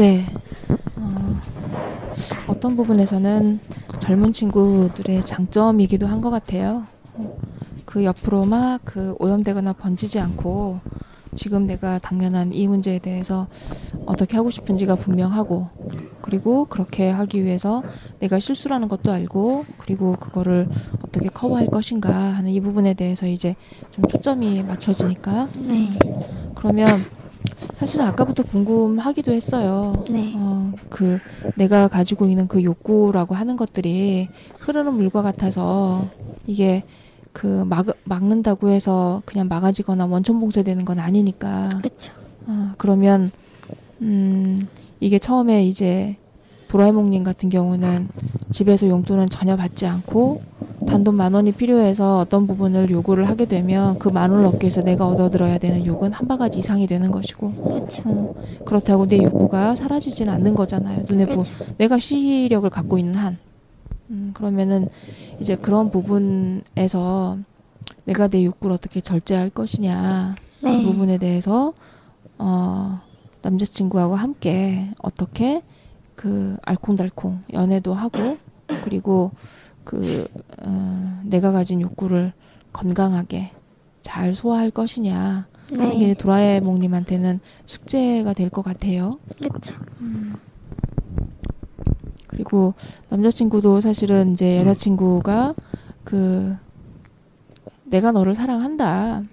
네. 어, 어떤 부분에서는 젊은 친구들의 장점이기도 한 것 같아요. 어, 그 옆으로 막 그 오염되거나 번지지 않고 지금 내가 당면한 이 문제에 대해서 어떻게 하고 싶은지가 분명하고 그리고 그렇게 하기 위해서 내가 실수라는 것도 알고 그리고 그거를 어떻게 커버할 것인가 하는 이 부분에 대해서 이제 좀 초점이 맞춰지니까 네. 그러면 사실은 아까부터 궁금하기도 했어요. 네. 어, 그 내가 가지고 있는 그 욕구라고 하는 것들이 흐르는 물과 같아서 이게 그 막, 막는다고 해서 그냥 막아지거나 원천 봉쇄되는 건 아니니까. 그렇죠. 어, 그러면 음, 이게 처음에 이제 도라에몽님 같은 경우는 집에서 용돈은 전혀 받지 않고 단돈 만 원이 필요해서 어떤 부분을 요구를 하게 되면 그 만 원을 얻기 위해서 내가 얻어들어야 되는 욕은 한 바가지 이상이 되는 것이고 그렇죠. 어, 그렇다고 내 욕구가 사라지진 않는 거잖아요. 눈에 보 그렇죠. 내가 시력을 갖고 있는 한. 음, 그러면은 이제 그런 부분에서 내가 내 욕구를 어떻게 절제할 것이냐 그 네. 부분에 대해서 어, 남자친구하고 함께 어떻게 그 알콩달콩 연애도 하고 그리고 그 어, 내가 가진 욕구를 건강하게 잘 소화할 것이냐 하는 게 네. 도라에몽님한테는 숙제가 될 것 같아요. 그렇죠. 그리고 남자친구도 사실은 이제 여자친구가 그 내가 너를 사랑한다.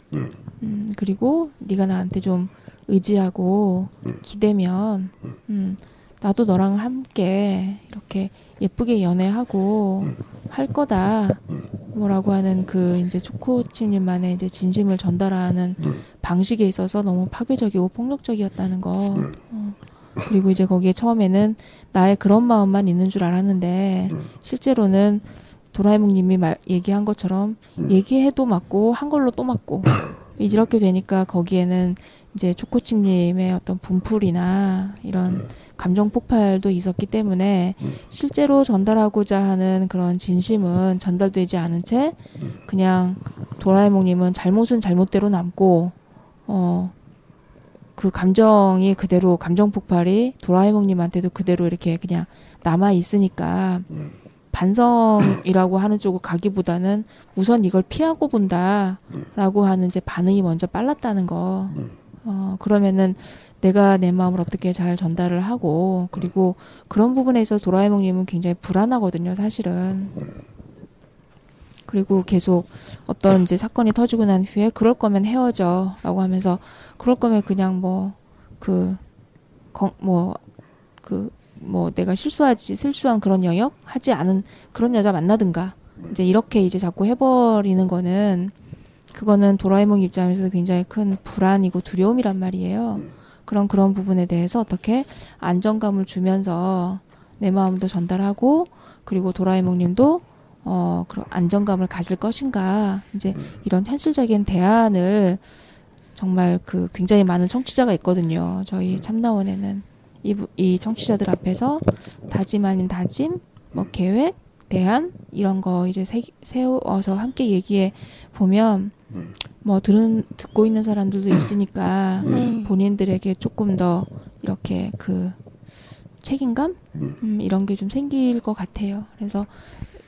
음, 그리고 네가 나한테 좀 의지하고 기대면 음, 나도 너랑 함께 이렇게 예쁘게 연애하고 할 거다. 뭐라고 하는 그 이제 초코칩님만의 이제 진심을 전달하는 방식에 있어서 너무 파괴적이고 폭력적이었다는 거. 어. 그리고 이제 거기에 처음에는 나의 그런 마음만 있는 줄 알았는데 실제로는 도라에몽님이 말 얘기한 것처럼 얘기해도 맞고 한 걸로 또 맞고 이렇게 되니까 거기에는 이제 초코칩님의 어떤 분풀이나 이런 감정 폭발도 있었기 때문에 실제로 전달하고자 하는 그런 진심은 전달되지 않은 채 그냥 도라에몽님은 잘못은 잘못대로 남고 어. 그 감정이 그대로 감정 폭발이 도라에몽님한테도 그대로 이렇게 그냥 남아 있으니까 반성이라고 하는 쪽으로 가기보다는 우선 이걸 피하고 본다라고 하는 이제 반응이 먼저 빨랐다는 거. 어 그러면은 내가 내 마음을 어떻게 잘 전달을 하고 그리고 그런 부분에 있어서 도라에몽님은 굉장히 불안하거든요, 사실은. 그리고 계속 어떤 이제 사건이 터지고 난 후에 그럴 거면 헤어져라고 하면서 그럴 거면 그냥 뭐그뭐그뭐 내가 실수하지 실수한 그런 영역 하지 않은 그런 여자 만나든가 이제 이렇게 이제 자꾸 해버리는 거는 그거는 도라에몽 입장에서 굉장히 큰 불안이고 두려움이란 말이에요. 그런 그런 부분에 대해서 어떻게 안정감을 주면서 내 마음도 전달하고 그리고 도라에몽님도 어 그런 안정감을 가질 것인가. 이제 이런 현실적인 대안을 정말 그 굉장히 많은 청취자가 있거든요. 저희 참나원에는 이, 부- 이 청취자들 앞에서 다짐 아닌 다짐 뭐 계획, 대안 이런 거 이제 세, 세워서 함께 얘기해 보면 네. 뭐 들은 듣고 있는 사람들도 있으니까 네. 본인들에게 조금 더 이렇게 그 책임감 네. 음, 이런 게 좀 생길 것 같아요. 그래서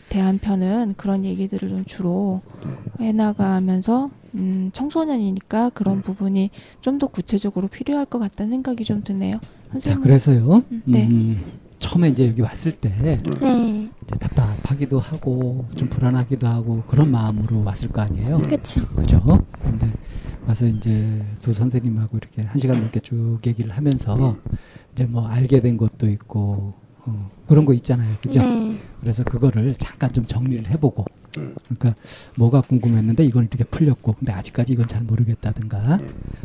대한편은 그런 얘기들을 좀 주로 해나가면서 음, 청소년이니까 그런 부분이 좀 더 구체적으로 필요할 것 같다는 생각이 좀 드네요. 자, 선생님. 그래서 음, 네. 음, 처음에 이제 여기 왔을 때 네. 이제 답답하기도 하고 좀 불안하기도 하고 그런 마음으로 왔을 거 아니에요. 그쵸. 그죠? 근데 와서 이제 두 선생님하고 이렇게 한 시간 넘게 쭉 얘기를 하면서 이제 뭐 알게 된 것도 있고 어, 그런 거 있잖아요. 그죠? 네. 그래서 그거를 잠깐 좀 정리를 해보고 그러니까 뭐가 궁금했는데 이건 이렇게 풀렸고 근데 아직까지 이건 잘 모르겠다든가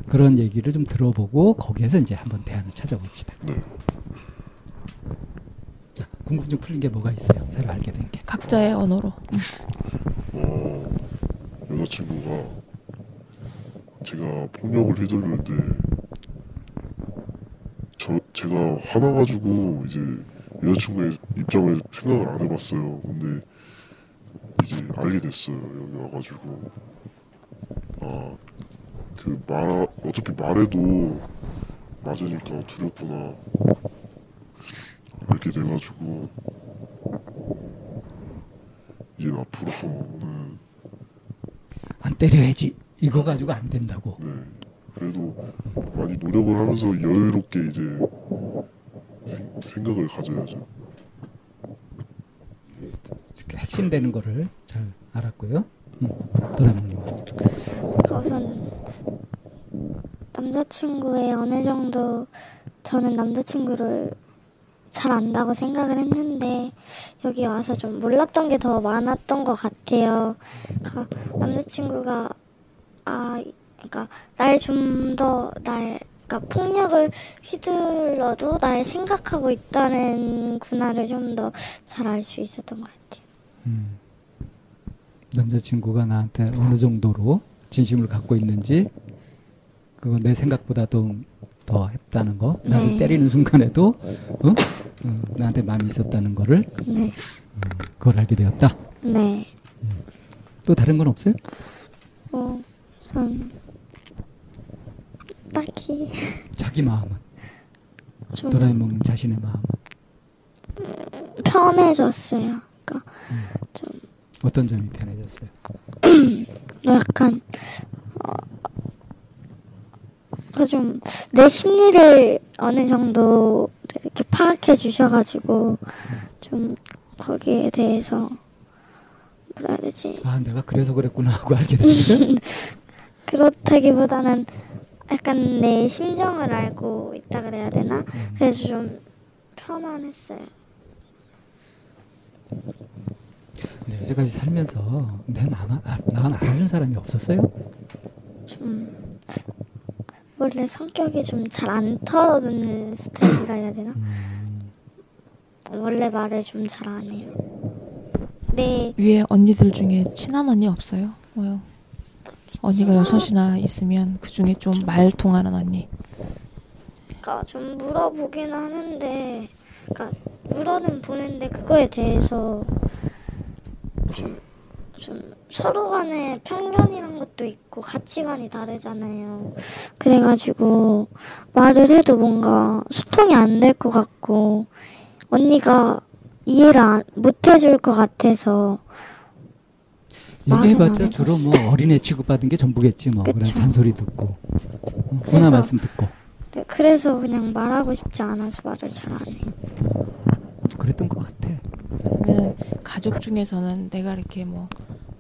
그런 얘기를 좀 들어보고 거기에서 이제 한번 대안을 찾아봅시다. 궁금증 풀린 게 뭐가 있어요? 새로 알게 된 게. 각자의 언어로. 음. 어, 여자 친구가 제가 폭력을 때 저, 제가 화나가지고 이제 여자친구의 입장을 생각을 안 해봤어요. 근데 이제 알게 됐어요. 여기 와가지고 아, 그 말, 어차피 말해도 맞으니까 두렵구나. 알게 돼가지고 이제 앞으로는 안 때려야지. 이거 가지고 안 된다고. 네. 그래도 많이 노력을 하면서 여유롭게 이제 생, 생각을 가져야죠. 핵심 되는 거를 잘 알았고요. 음, 도라몽님. 우선 남자친구의 어느 정도 저는 남자친구를 잘 안다고 생각을 했는데 여기 와서 좀 몰랐던 게 더 많았던 것 같아요. 그러니까 남자친구가 아 그러니까 날 좀 더날 그러니까 폭력을 휘둘러도 날 생각하고 있다는 구나를 좀 더 잘 알 수 있었던 것 같아요. 음, 남자친구가 나한테 어느 정도로 진심을 갖고 있는지 그거 내 생각보다도 더 했다는 거 나를 네. 때리는 순간에도 어? 어, 나한테 마음이 있었다는 거를 네, 그걸 알게 되었다. 네. 또 다른 건 없어요? 어, 전 딱히 자기 마음은 좀 도라에몽 자신의 마음은 편해졌어요. 그러니까 어떤 점이 편해졌어요? 약간 어, 좀 내 심리를 어느 정도 이렇게 파악해 주셔가지고 좀 거기에 대해서 뭐라 해야 되지? 아 내가 그래서 그랬구나 하고 알게 됐어요. 그렇다기보다는 약간 내 심정을 알고 있다 그래야 되나? 그래서 좀 편안했어요. 근데 여태까지 살면서 내 마음, 아, 마음 알아주는 사람이 없었어요? 좀 원래 성격이 좀 잘 안 털어놓는 스타일이라 해야 되나? 원래 말을 좀 잘 안 해요. 네, 위에 언니들 중에 친한 언니 없어요? 뭐요? 언니가 여섯이나 있으면 그 중에 좀 말 통하는 언니. 그러니까 좀 물어보긴 하는데, 그러니까 물어는 보는데 그거에 대해서 좀, 좀 서로 간에 편견이란 것도 있고 가치관이 다르잖아요. 그래가지고 말을 해도 뭔가 소통이 안 될 것 같고 언니가 이해를 안, 못 해줄 것 같아서 얘기해봤자 주로 뭐 어린애 취급받은 게 전부겠지 뭐 그런 그쵸. 잔소리 듣고 어, 누나 말씀 듣고 네, 그래서 그냥 말하고 싶지 않아서 말을 잘 안 해요. 그랬던 것 같아. 그러면 가족 중에서는 내가 이렇게 뭐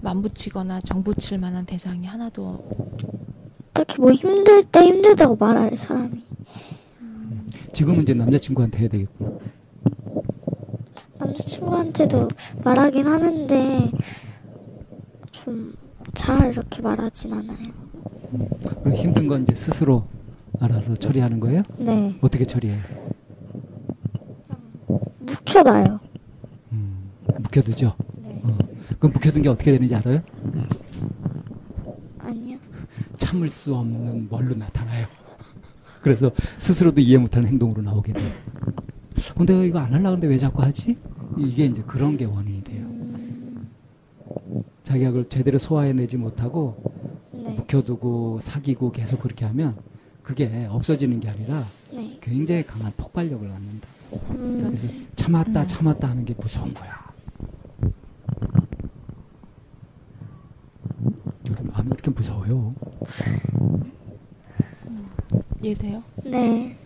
만붙이거나 정붙일 만한 대상이 하나도 딱히 뭐 힘들 때 힘들다고 말할 사람이 지금은 이제 남자친구한테 해야 되겠고 남자친구한테도 말하긴 하는데 좀 잘 이렇게 말하진 않아요. 그리고 힘든 건 이제 스스로 알아서 처리하는 거예요? 네, 어떻게 처리해요? 묵혀놔요. 음, 묵혀두죠. 그럼 묵혀둔 게 어떻게 되는지 알아요? 아니요. 참을 수 없는 뭘로 나타나요. 그래서 스스로도 이해 못하는 행동으로 나오게 돼요. 어, 내가 이거 안 하려고 하는데 왜 자꾸 하지? 이게 이제 그런 게 원인이 돼요. 자기가 그걸 제대로 소화해내지 못하고 네. 묵혀두고 사귀고 계속 그렇게 하면 그게 없어지는 게 아니라 네. 굉장히 강한 폭발력을 갖는다. 음, 그래서 참았다 참았다 하는 게 무서운 거야. 이렇게 무서워요. 이해돼요? 네.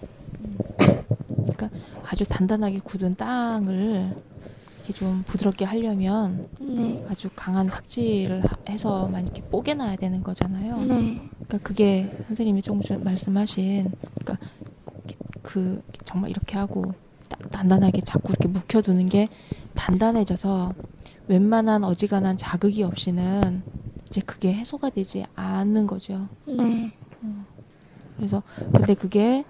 그러니까 아주 단단하게 굳은 땅을 이렇게 좀 부드럽게 하려면 네. 아주 강한 삽질을 하- 해서만 이렇게 뽀개놔야 되는 거잖아요. 네. 그러니까 그게 선생님이 조금 전 말씀하신 그러니까 이렇게 그 정말 이렇게 하고 다- 단단하게 자꾸 이렇게 묵혀두는 게 단단해져서 웬만한 어지간한 자극이 없이는 이제 그게 해소가 되지 않는 거죠. 네. 그래서 근데 그게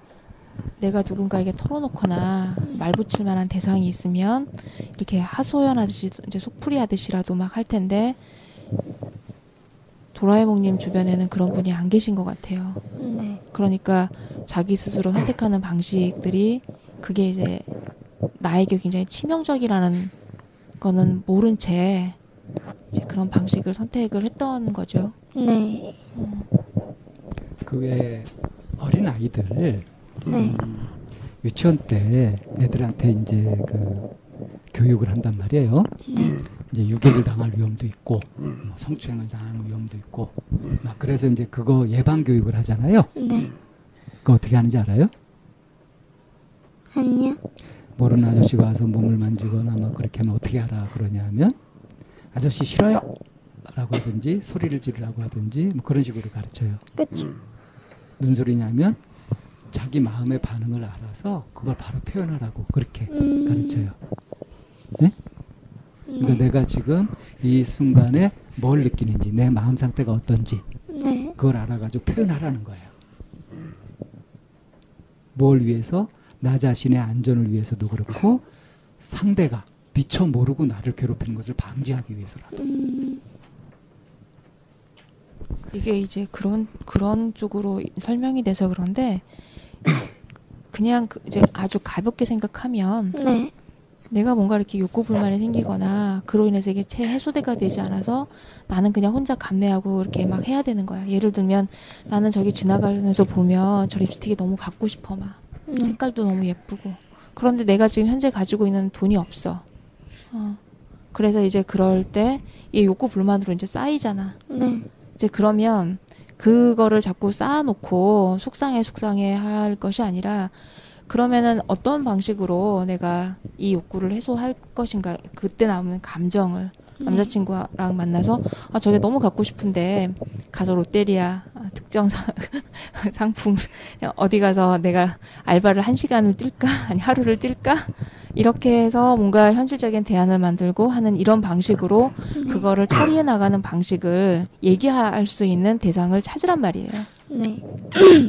내가 누군가에게 털어놓거나 말 붙일 만한 대상이 있으면 이렇게 하소연하듯이 이제 속풀이 하듯이라도 막 할 텐데 도라에몽님 주변에는 그런 분이 안 계신 것 같아요. 네. 그러니까 자기 스스로 선택하는 방식들이 그게 이제 나에게 굉장히 치명적이라는 거는 모른 채 이제 그런 방식을 선택을 했던 거죠. 네. 그게 어린 아이들 네. 음, 유치원 때 애들한테 이제 그 교육을 한단 말이에요. 이제 유괴를 당할 위험도 있고 뭐 성추행을 당하는 위험도 있고 막 그래서 이제 그거 예방 교육을 하잖아요. 네. 그거 어떻게 하는지 알아요? 아니요. 모르는 아저씨가 와서 몸을 만지거나 막 그렇게 하면 어떻게 하라 그러냐면 아저씨 싫어요 라고 하든지 소리를 지르라고 하든지 뭐 그런 식으로 가르쳐요. 그쵸. 무슨 소리냐면 자기 마음의 반응을 알아서 그걸 바로 표현하라고 그렇게 음. 가르쳐요. 네? 그러니까 네. 내가 지금 이 순간에 뭘 느끼는지 내 마음 상태가 어떤지 네. 그걸 알아가지고 표현하라는 거예요. 뭘 위해서 나 자신의 안전을 위해서도 그렇고 상대가 미처 모르고 나를 괴롭히는 것을 방지하기 위해서라도 음. 이게 이제 그런 그런 쪽으로 설명이 돼서 그런데 그냥 그 이제 아주 가볍게 생각하면 네. 내가 뭔가 이렇게 욕구 불만이 생기거나 그로 인해서 이게 채 해소대가 되지 않아서 나는 그냥 혼자 감내하고 이렇게 막 해야 되는 거야. 예를 들면 나는 저기 지나가면서 보면 저 립스틱이 너무 갖고 싶어 막 네. 색깔도 너무 예쁘고 그런데 내가 지금 현재 가지고 있는 돈이 없어. 어. 그래서 이제 그럴 때 이 욕구 불만으로 이제 쌓이잖아. 네. 이제 그러면 그거를 자꾸 쌓아놓고 속상해 속상해 할 것이 아니라 그러면은 어떤 방식으로 내가 이 욕구를 해소할 것인가 그때 나오는 감정을 남자친구랑 만나서 아 저게 너무 갖고 싶은데 가서 롯데리아 아, 특정 상, 상품 어디 가서 내가 알바를 한 시간을 뛸까 아니 하루를 뛸까 이렇게 해서 뭔가 현실적인 대안을 만들고 하는 이런 방식으로 그거를 처리해 나가는 방식을 얘기할 수 있는 대상을 찾으란 말이에요. 네.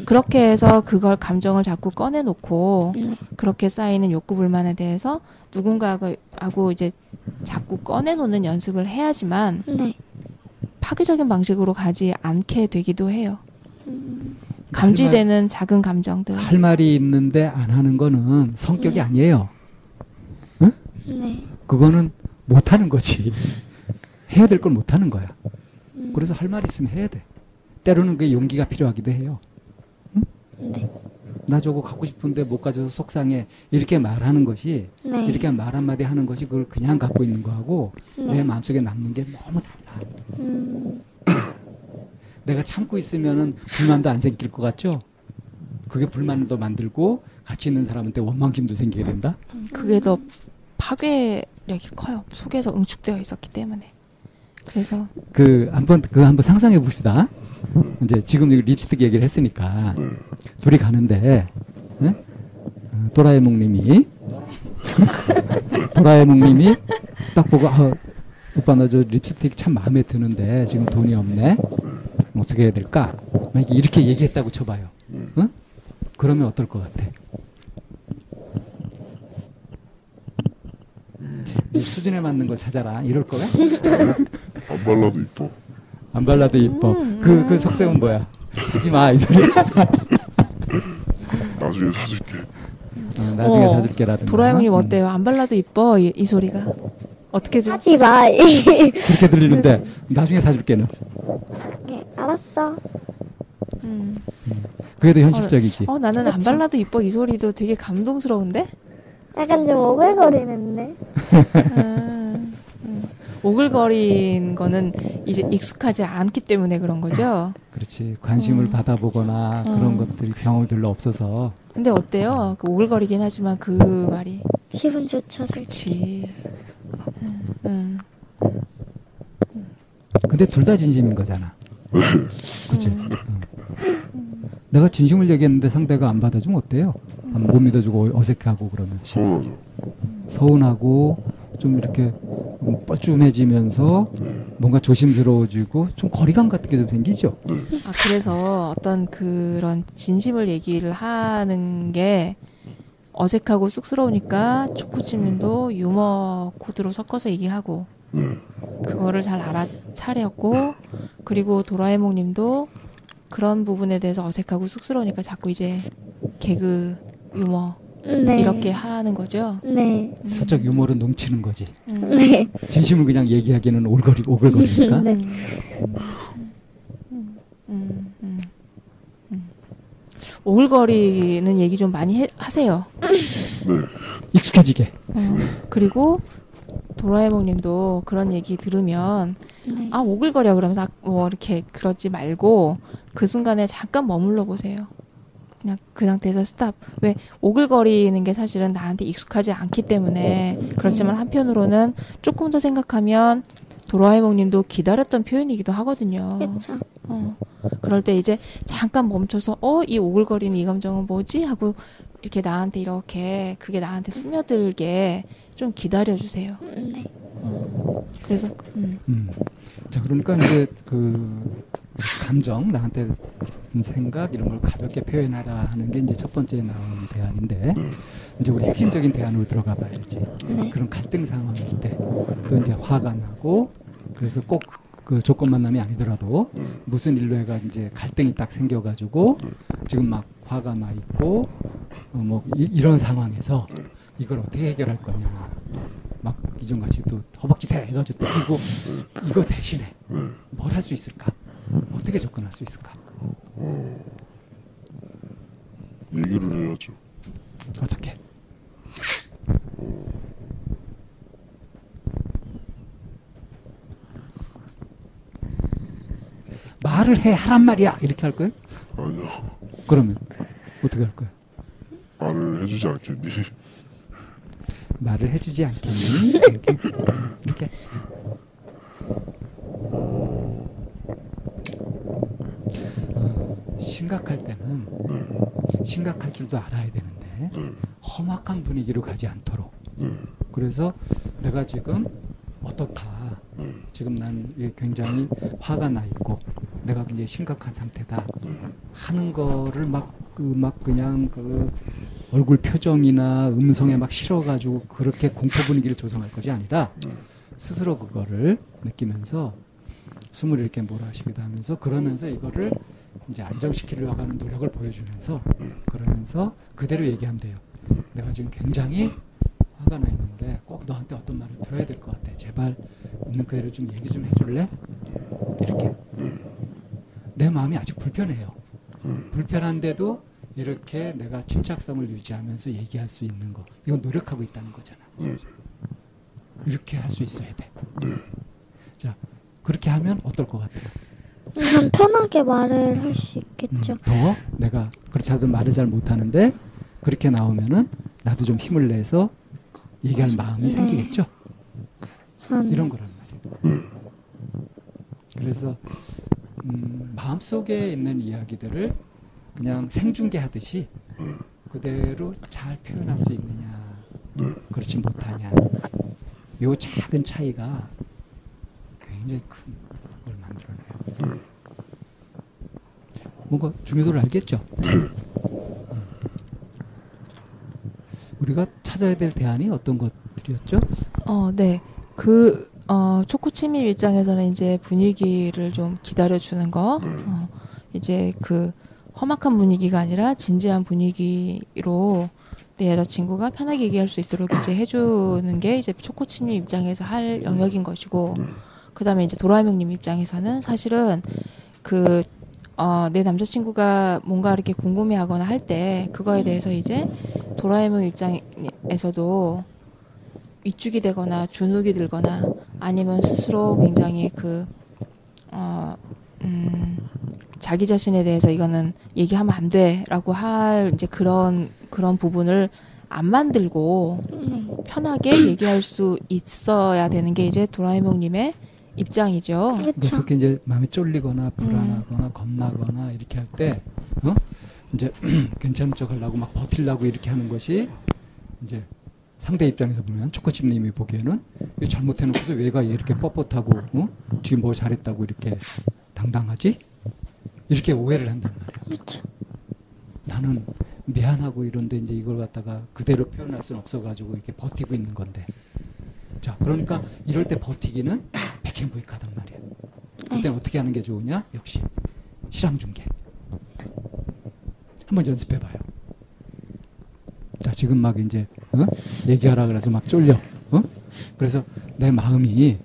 그렇게 해서 그걸 감정을 자꾸 꺼내놓고 네. 그렇게 쌓이는 욕구 불만에 대해서 누군가하고 이제 자꾸 꺼내놓는 연습을 해야지만 네. 파괴적인 방식으로 가지 않게 되기도 해요. 감지되는 작은 감정들. 할 말이 있는데 안 하는 거는 성격이 아니에요. 네. 그거는 못 하는 거지. 해야 될 걸 못 하는 거야. 그래서 할 말 있으면 해야 돼. 때로는 그게 용기가 필요하기도 해요. 네. 나 저거 갖고 싶은데 못 가져서 속상해. 이렇게 말하는 것이 네. 이렇게 말 한마디 하는 것이 그걸 그냥 갖고 있는 거하고 네. 내 마음속에 남는 게 너무 달라. 음. 내가 참고 있으면은 불만도 안 생길 것 같죠? 그게 불만도 만들고 같이 있는 사람한테 원망심도 생기게 된다? 그게 더 파괴력이 커요. 속에서 응축되어 있었기 때문에. 그래서 그 한번 그 한번 상상해 봅시다. 이제 지금 립스틱 얘기를 했으니까 둘이 가는데 응? 어, 도라에몽님이 도라에몽님이 딱 보고 아, 오빠 나 저 립스틱 참 마음에 드는데 지금 돈이 없네. 어떻게 해야 될까? 만약에 이렇게 얘기했다고 쳐봐요. 응? 그러면 어떨 것 같아? 네 수준에 맞는 걸 찾아라. 이럴 거야? 안 발라도 이뻐. 안 발라도 이뻐. 그, 그 속셈은 뭐야? 하지 마, 이 소리. 나중에 사줄게. 어, 나중에 어, 사줄게라든가. 도라에몽님 음, 어때요? 안 발라도 이뻐 이, 이 소리가 어떻게 들? 하지 마. 그렇게 들리는데 나중에 사줄게는. 예, 알았어. 음. 그게 더 현실적이지. 어 나는 안. 발라도 이뻐 이 소리도 되게 감동스러운데? 약간 좀 오글거리는데. 음, 음. 오글거린 거는 이제 익숙하지 않기 때문에 그런 거죠. 그렇지. 관심을 음. 받아보거나 음. 그런 것들이 경험이 별로 없어서. 근데 어때요? 그 오글거리긴 하지만 그 말이 기분 좋죠, 솔직히. 그렇지. 음, 음. 근데 둘 다 진심인 거잖아. 그치? 응. 내가 진심을 얘기했는데 상대가 안 받아주면 어때요? 안- 못 믿어주고 어색하고 그러면 서운하죠. 서운하고 좀 이렇게 좀 뻘쭘해지면서 뭔가 조심스러워지고 좀 거리감 같은 게 좀 생기죠. 아 그래서 어떤 그런 진심을 얘기를 하는 게 어색하고 쑥스러우니까 초코치민도 유머 코드로 섞어서 얘기하고 네. 그거를 잘 알아차렸고 그리고 도라에몽님도 그런 부분에 대해서 어색하고 쑥스러우니까 자꾸 이제 개그 유머 네. 이렇게 하는 거죠. 네. 살짝 유머로 넘치는 거지. 음. 네. 진심을 그냥 얘기하기는 올거리 오글거리니까. 네. 음, 음, 음, 음. 오글거리는 얘기 좀 많이 해- 하세요. 익숙해지게. 어, 그리고 도라에몽님도 그런 얘기 들으면 네. 아 오글거려 그러면서 아, 뭐 이렇게 그러지 말고 그 순간에 잠깐 머물러 보세요. 그냥 그 상태에서 스탑. 왜 오글거리는 게 사실은 나한테 익숙하지 않기 때문에 그렇지만 한편으로는 조금 더 생각하면 도라에몽님도 기다렸던 표현이기도 하거든요. 그렇죠. 어, 그럴 때 이제 잠깐 멈춰서 어 이 오글거리는 이 감정은 뭐지 하고 이렇게 나한테 이렇게 그게 나한테 스며들게 좀 기다려 주세요. 네. 그래서 음, 음. 자 그러니까 이제 그 감정 나한테 든 생각 이런 걸 가볍게 표현하라 하는 게 이제 첫 번째 나오는 대안인데 이제 우리 핵심적인 대안으로 들어가 봐야지. 네. 그런 갈등 상황일 때 또 이제 화가 나고 그래서 꼭 그 조건 만남이 아니더라도 무슨 일로 해가 이제 갈등이 딱 생겨가지고 지금 막 화가 나 있고 어, 뭐 이, 런 상황에서 이걸 어떻게 해결할 거냐. 막 이전같이 또 허벅지 대 해가지고 때리고 이거 대신에 뭘 할 수 있을까 어떻게 접근할 수 있을까 얘기를 해야죠. 어떻게 말을 해 하란 말이야 이렇게 할 거예요? 아니요. 그러면 어떻게 할 거예요? 말을 해주지 않겠니? 말을 해주지 않겠니? 이렇게, 이렇게. 심각할 때는 심각할 줄도 알아야 되는데 험악한 분위기로 가지 않도록. 그래서 내가 지금 어떻다. 지금 난 굉장히 화가 나 있고 내가 굉장히 심각한 상태다 하는 거를 막 그 막 그냥 그 얼굴 표정이나 음성에 막 실어가지고 그렇게 공포 분위기를 조성할 것이 아니라 스스로 그거를 느끼면서 숨을 이렇게 몰아쉬기도 하면서 그러면서 이거를 이제 안정시키려고 하는 노력을 보여주면서 그러면서 그대로 얘기하면 돼요. 내가 지금 굉장히 화가 나 있는데 꼭 너한테 어떤 말을 들어야 될 것 같아. 제발 있는 그대로 좀 얘기 좀 해줄래? 이렇게 내 마음이 아직 불편해요. 불편한데도 이렇게 내가 침착성을 유지하면서 얘기할 수 있는 거 이건 노력하고 있다는 거잖아. 이렇게 할 수 있어야 돼. 자 그렇게 하면 어떨 것 같아요? 좀 편하게 말을 할 수 있겠죠. 음, 더 내가 그렇지 않아도 말을 잘 못하는데 그렇게 나오면은 나도 좀 힘을 내서 얘기할 마음이 네. 생기겠죠. 전 이런 거란 말이에요. 그래서 음, 마음 속에 있는 이야기들을 그냥 생중계하듯이 그대로 잘 표현할 수 있느냐, 그렇지 못하냐. 요 작은 차이가 굉장히 큰 걸 만들어내요. 뭔가 중요도를 알겠죠? 음. 우리가 찾아야 될 대안이 어떤 것들이었죠? 어, 네. 그, 어, 초코치미 입장에서는 이제 분위기를 좀 기다려주는 거, 어, 이제 그 험악한 분위기가 아니라 진지한 분위기로 내 여자친구가 편하게 얘기할 수 있도록 이제 해주는 게 이제 초코치님 입장에서 할 영역인 것이고 그 다음에 이제 도라에몽님 입장에서는 사실은 그 어, 내 남자친구가 뭔가 이렇게 궁금해하거나 할 때 그거에 대해서 이제 도라에몽 입장에서도 위축이 되거나 주눅이 들거나 아니면 스스로 굉장히 그 어, 음, 자기 자신에 대해서 이거는 얘기하면 안 돼라고 할 이제 그런 그런 부분을 안 만들고 네. 편하게 얘기할 수 있어야 되는 게 이제 도라에몽님의 입장이죠. 그렇죠. 특히 이제 마음이 쫄리거나 불안하거나 겁나거나 이렇게 할 때 어? 이제 괜찮은 척 하려고 막 버틸라고 이렇게 하는 것이 이제 상대 입장에서 보면 초코칩님이 보기에는 잘못해놓고서 왜가 얘 이렇게 뻣뻣하고 어? 뒤뭐 잘했다고 이렇게 당당하지? 이렇게 오해를 한단 말이야. 그렇죠. 나는 미안하고 이런데 이제 이걸 갖다가 그대로 표현할 수는 없어가지고 이렇게 버티고 있는 건데. 자, 그러니까 이럴 때 버티기는 백행부익하단 말이야. 그때 어떻게 하는 게 좋으냐? 역시 실황 중계. 한번 연습해봐요. 자, 지금 막 이제 어? 얘기하라 그래서 막 쫄려. 어? 그래서 내 마음이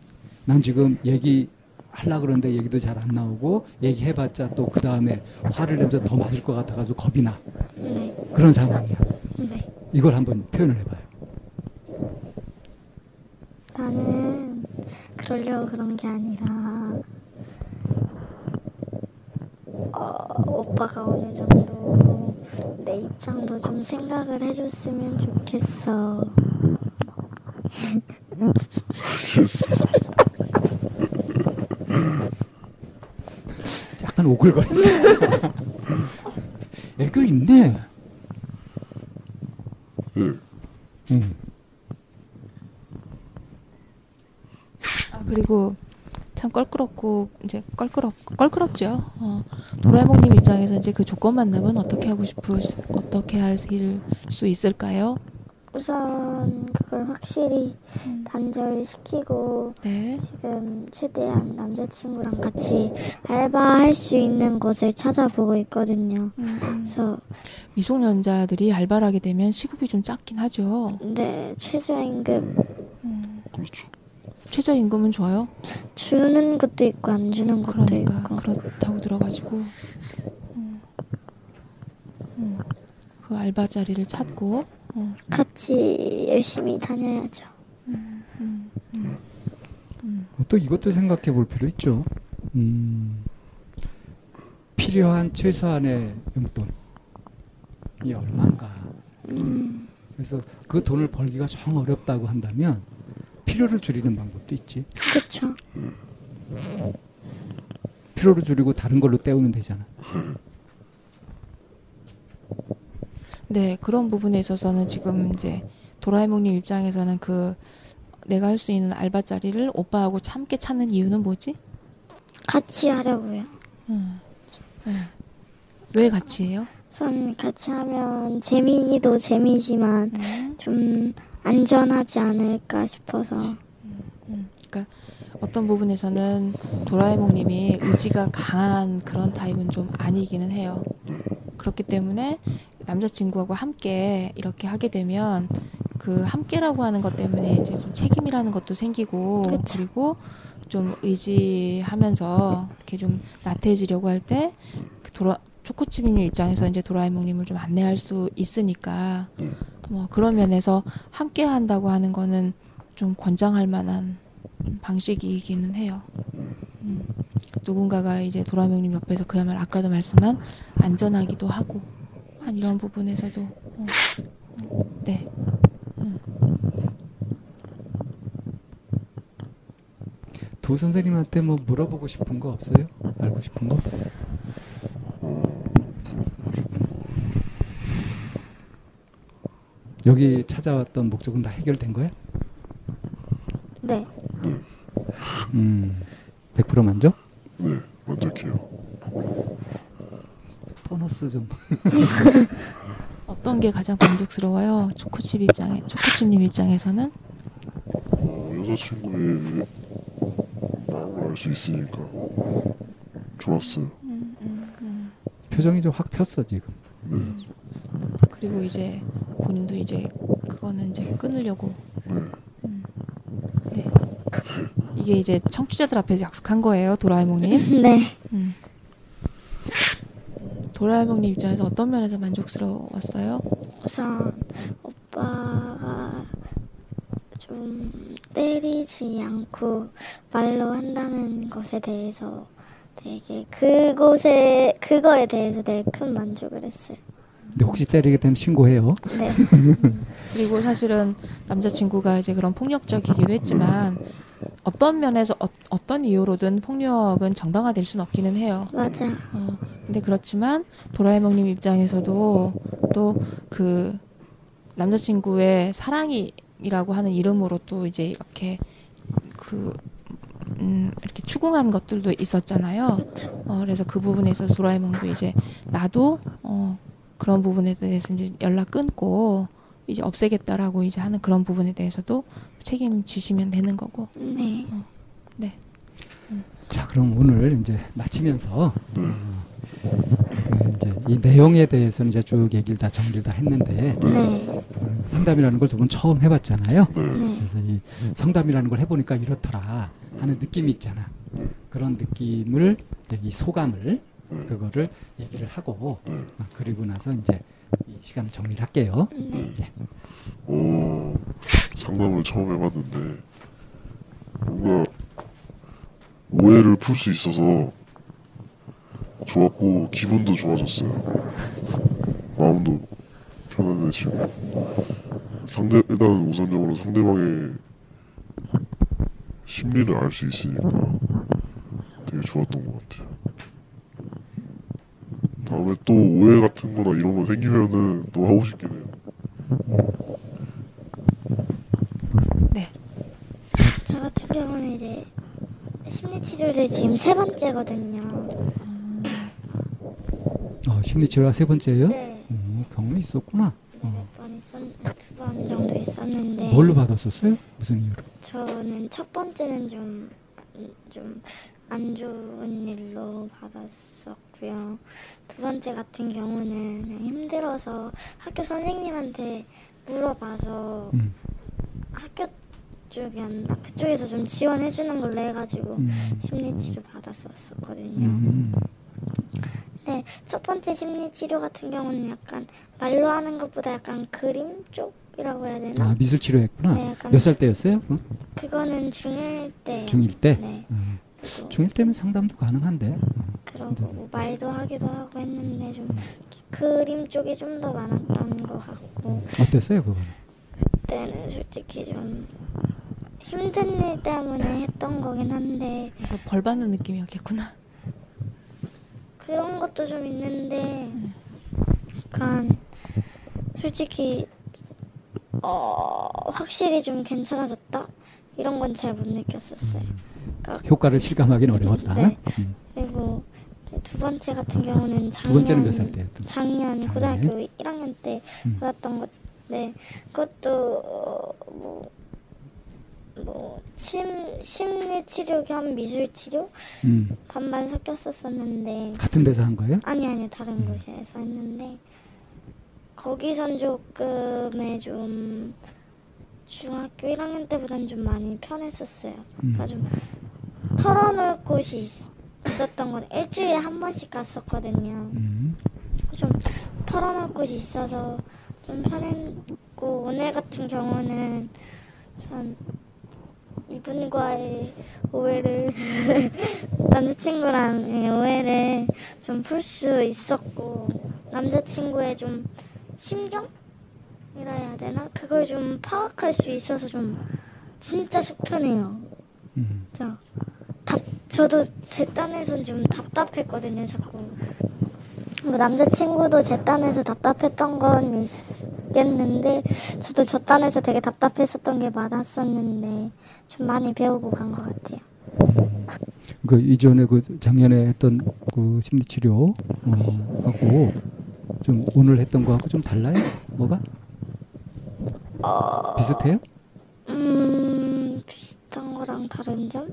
난 지금 얘기 하려 그러는데 얘기도 잘 안 나오고 얘기해봤자 또 그 다음에 화를 내면서 더 맞을 것 같아가지고 겁이 나. 네. 그런 상황이야. 네. 이걸 한번 표현을 해봐요. 나는 그러려고 그런 게 아니라 어, 오빠가 어느 정도 내 입장도 좀 생각을 해줬으면 좋겠어. 약간 오글거린다. 애교 있네. 예. 응. 아, 그리고 참 껄끄럽고 이제 껄끄럽 껄끄럽죠. 어, 도라에몽님 입장에서 이제 그 조건 만나면 어떻게 하고 싶으 어떻게 하실 수 있을까요? 우선 그걸 확실히 단절시키고 네. 지금 최대한 남자친구랑 같이 알바할 수 있는 곳을 찾아보고 있거든요. 음, 음. 그래서 미성년자들이 알바를 하게 되면 시급이 좀 작긴 하죠. 네 최저임금 음, 그렇죠. 최저임금은 줘요. 주는 것도 있고 안 주는 것도 그러니까 있고. 그렇다고 들어가지고. 음, 음, 그 알바 자리를 찾고. 음, 같이 열심히 다녀야죠. 또 이것도 생각해 볼 필요 있죠. 음, 필요한 최소한의 용돈이 얼마인가. 그래서 그 돈을 벌기가 정 어렵다고 한다면 필요를 줄이는 방법도 있지. 그렇죠. 필요를 줄이고 다른 걸로 때우면 되잖아. 네, 그런 부분에 있어서는 지금 이제 도라에몽님 입장에서는 그 내가 할 수 있는 알바 자리를 오빠하고 함께 찾는 이유는 뭐지? 같이 하려고요. 음. 네. 왜 같이 해요? 우선 같이 하면 재미도 재미지만 음. 좀 안전하지 않을까 싶어서 그러니까 어떤 부분에서는 도라에몽님이 의지가 강한 그런 타입은 좀 아니기는 해요. 그렇기 때문에 남자친구하고 함께 이렇게 하게 되면 그 함께라고 하는 것 때문에 이제 좀 책임이라는 것도 생기고 그렇죠. 리고 좀 의지하면서 이렇게 좀 나태해지려고 할때그 도라 초코칩님 입장에서 이제 도라에몽님을 좀 안내할 수 있으니까 뭐 그런 면에서 함께 한다고 하는 거는 좀 권장할 만한 방식이기는 해요. 음. 누군가가 이제 도라명님 옆에서 그야말로 아까도 말씀한 안전하기도 하고 한 이런 부분에서도 어, 어, 네두 선생님한테 뭐 물어보고 싶은 거 없어요? 알고 싶은 거? 여기 찾아왔던 목적은 다 해결된 거야? 네 음, 100% 만족? 네, 만족해요. 보너스 좀. 어떤 게 가장 만족스러워요? 초코칩 입장에 초코칩님 입장에서는 어, 여자친구의 마음을 알 수 있으니까 좋았어요. 표정이 좀 확 폈어 지금. 그리고 이제 본인도 이제 그거는 이제 끊으려고. 네. 네. 이게 이제 청취자들 앞에서 약속한 거예요, 도라에몽님. 네. 음. 도라에몽님 입장에서 어떤 면에서 만족스러웠어요? 우선 오빠가 좀 때리지 않고 말로 한다는 것에 대해서 되게 그곳에 그거에 대해서 되게 큰 만족을 했어요. 근데 혹시 때리게 되면 신고해요. 네. 그리고 사실은 남자친구가 이제 그런 폭력적이기도 했지만 어떤 면에서 어, 떤 이유로든 폭력은 정당화될 수는 없기는 해요. 맞아. 어, 근데 그렇지만 도라에몽님 입장에서도 또 그 남자친구의 사랑이라고 하는 이름으로 또 이제 이렇게 그 음, 이렇게 추궁한 것들도 있었잖아요. 그렇죠. 어, 그래서 그 부분에 있어서 도라에몽도 이제 나도 어, 그런 부분에 대해서 이제 연락 끊고 이제 없애겠다라고 이제 하는 그런 부분에 대해서도 책임지시면 되는 거고. 네. 네. 자, 그럼 오늘 이제 마치면서 어, 그 이제 이 내용에 대해서는 이제 쭉 얘기를 다 정리를 다 했는데 네. 어, 상담이라는 걸 두 분 처음 해봤잖아요. 네. 그래서 이 상담이라는 걸 해보니까 이렇더라 하는 느낌이 있잖아. 그런 느낌을 이 소감을 그거를 얘기를 하고 어, 그리고 나서 이제 이 시간을 정리를 할게요. 네. 어, 상담을 처음 해봤는데 뭔가 오해를 풀 수 있어서 좋았고 기분도 좋아졌어요. 마음도 편안해지고 상대 일단 우선적으로 상대방의 심리를 알 수 있으니까 되게 좋았던 것 같아요. 다음에 또 오해 같은 거나 이런 거 생기면은 또 하고 싶긴 해요. 네. 저 같은 경우는 이제 심리 치료를 지금 세 번째거든요. 어, 심리치료가 세 번째예요? 네. 어, 경험이 있었구나. 어. 몇번 있었 두번 정도 있었는데 뭘로 받았었어요? 무슨 이유로? 저는 첫 번째는 좀 좀 안 좋은 일로 받았었고 요. 두 번째 같은 경우는 힘들어서 학교 선생님한테 물어봐서 음. 학교 쪽이 안 그쪽에서 좀 지원해 주는 걸로 해가지고 음. 심리 치료 받았었거든요. 음. 네, 첫 번째 심리 치료 같은 경우는 약간 말로 하는 것보다 약간 그림 쪽이라고 해야 되나? 아 미술 치료했구나. 네, 몇 살 때였어요? 어? 그거는 중1 때. 중1 때? 네. 음. 그리고, 중1 때면 상담도 가능한데. 그러고 뭐 말도 하기도 하고 했는데 좀 그림 쪽이 좀 더 많았던 것 같고 어땠어요 그거는? 그때는 솔직히 좀 힘든 일 때문에 했던 거긴 한데 그래서 벌 받는 느낌이었겠구나. 그런 것도 좀 있는데 약간 솔직히 어 확실히 좀 괜찮아졌다 이런 건 잘 못 느꼈었어요. 그러니까 효과를 실감하기는 어려웠다. 네. 음. 그리고 두 번째 같은 경우는 작년 두 번째는 몇 살 때였던? 작년 고등학교 1학년 때 음. 받았던 건데 그것도 어, 뭐, 뭐 심, 심리 치료 겸 미술 치료 음. 반반 섞였었었는데 같은 데서 한 거예요? 아니 아니 다른 음. 곳에서 했는데 거기선 조금의 좀 중학교 1학년 때보다는 좀 많이 편했었어요. 그러니까 좀 털어놓을 곳이 있, 있었던 건 일주일에 한 번씩 갔었거든요. 음. 좀 털어놓을 곳이 있어서 좀 편했고 오늘 같은 경우는 전 이분과의 오해를 남자친구랑의 오해를 좀 풀 수 있었고 남자친구의 좀 심정 이라 해야 되나 그걸 좀 파악할 수 있어서 좀 진짜 속편해요. 음. 자, 답 저도 제 딴에선 좀 답답했거든요, 자꾸. 뭐 남자친구도 제 딴에서 답답했던 건 있겠는데 저도 저 딴에서 되게 답답했었던 게 많았었는데 좀 많이 배우고 간 것 같아요. 그 이전에 그 작년에 했던 그 심리 치료 어, 하고 좀 오늘 했던 거하고 좀 달라요? 뭐가? 비슷해요? 음 비슷한 거랑 다른 점?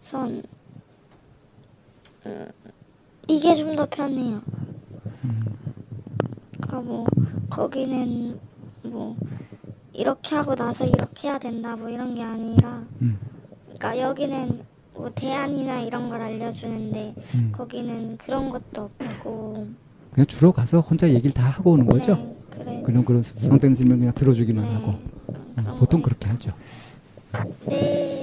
우선 음, 이게 좀 더 편해요. 그러니까 뭐 거기는 뭐 이렇게 하고 나서 이렇게 해야 된다 뭐 이런 게 아니라 음. 그러니까 여기는 뭐 대안이나 이런 걸 알려주는데 음. 거기는 그런 것도 없고 그냥 주로 가서 혼자 얘기를 다 하고 오는 거죠. 네, 그래 그냥 그런 성대는 설명 그냥 들어주기만 네, 하고 음, 그런 보통 거. 그렇게 하죠. 내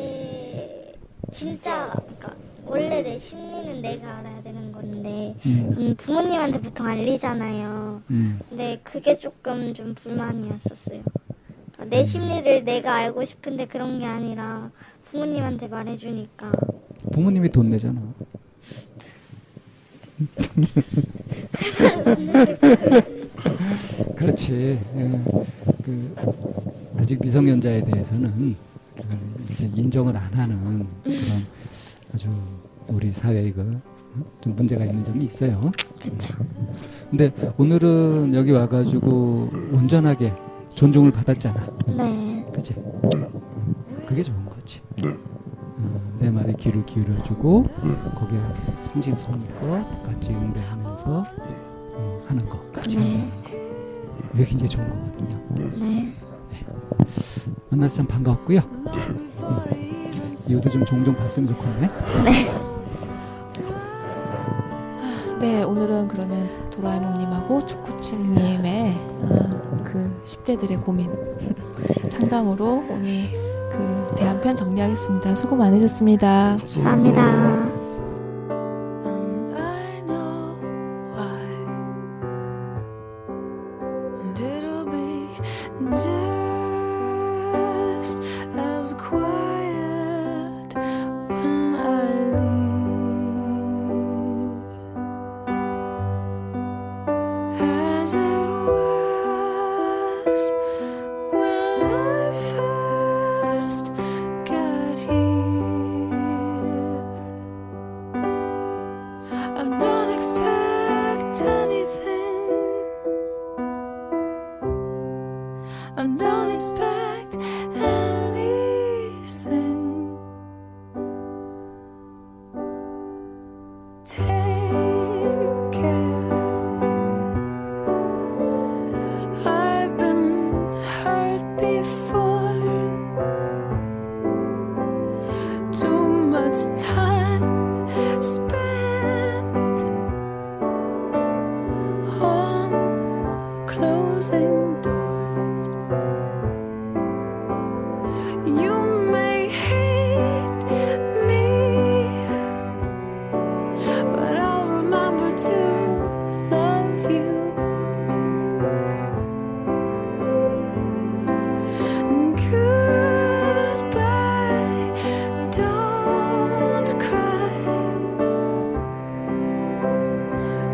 진짜 그러니까 원래 내 심리는 내가 알아야 되는 건데 음. 음, 부모님한테 보통 알리잖아요. 음. 근데 그게 조금 좀 불만이었었어요. 그러니까 내 심리를 내가 알고 싶은데 그런 게 아니라 부모님한테 말해주니까 부모님이 돈 내잖아. 그렇지. 예. 그 아직 미성년자에 대해서는 인정을 안 하는 그런 아주 우리 사회에 그좀 문제가 있는 점이 있어요. 그쵸. 근데 오늘은 여기 와가지고 온전하게 존중을 받았잖아. 네. 그치? 그게 좋은 거지. 네. 어, 내 말에 귀를 기울여주고 거기에 성심성의껏 같이 응대하면서 어, 하는 거 같이 네. 하는 거 이게 굉장히 좋은 거거든요. 네. 만나서 참 반가웠고요. 음. 이것도 좀 종종 봤으면 좋겠네. 네, 오늘은 그러면 도라에몽님하고 초코칩님의 어, 그 10대들의 고민 상담으로 오늘 그 대한편 정리하겠습니다. 수고 많으셨습니다. 감사합니다.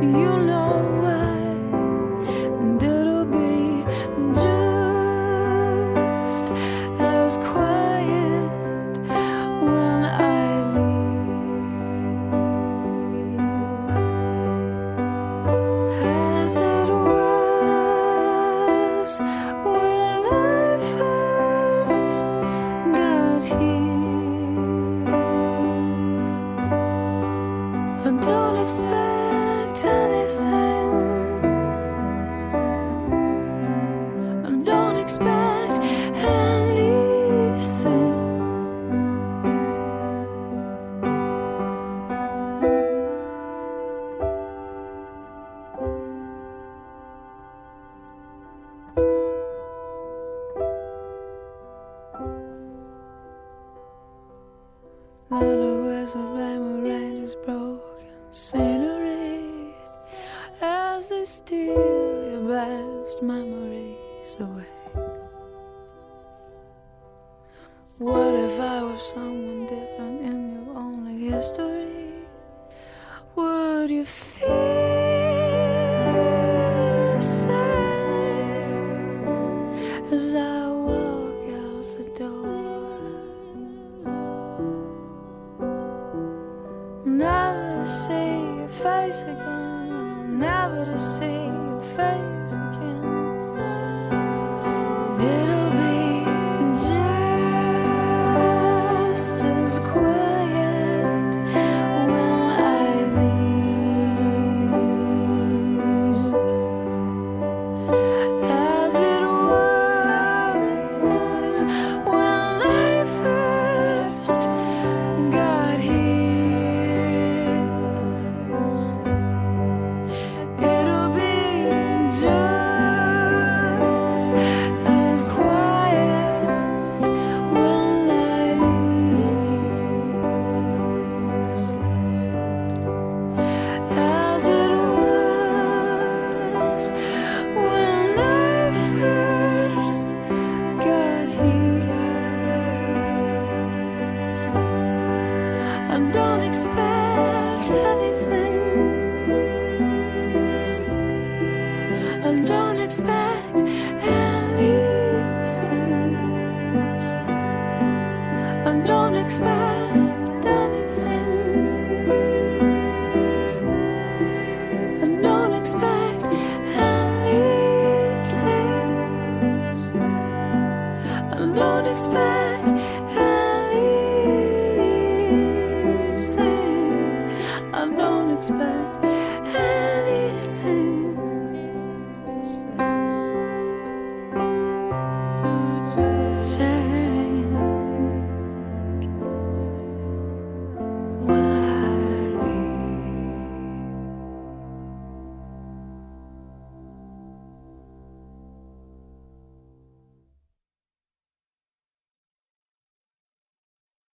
You know What if I was someone different in your only history? Would you feel